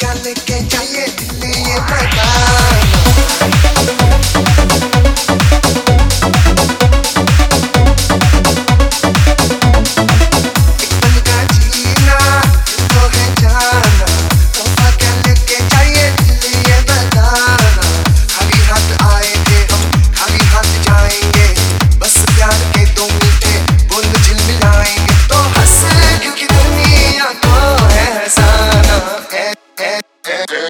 क्या लेके चाहिए दिल्ली ये प्रकार Give me that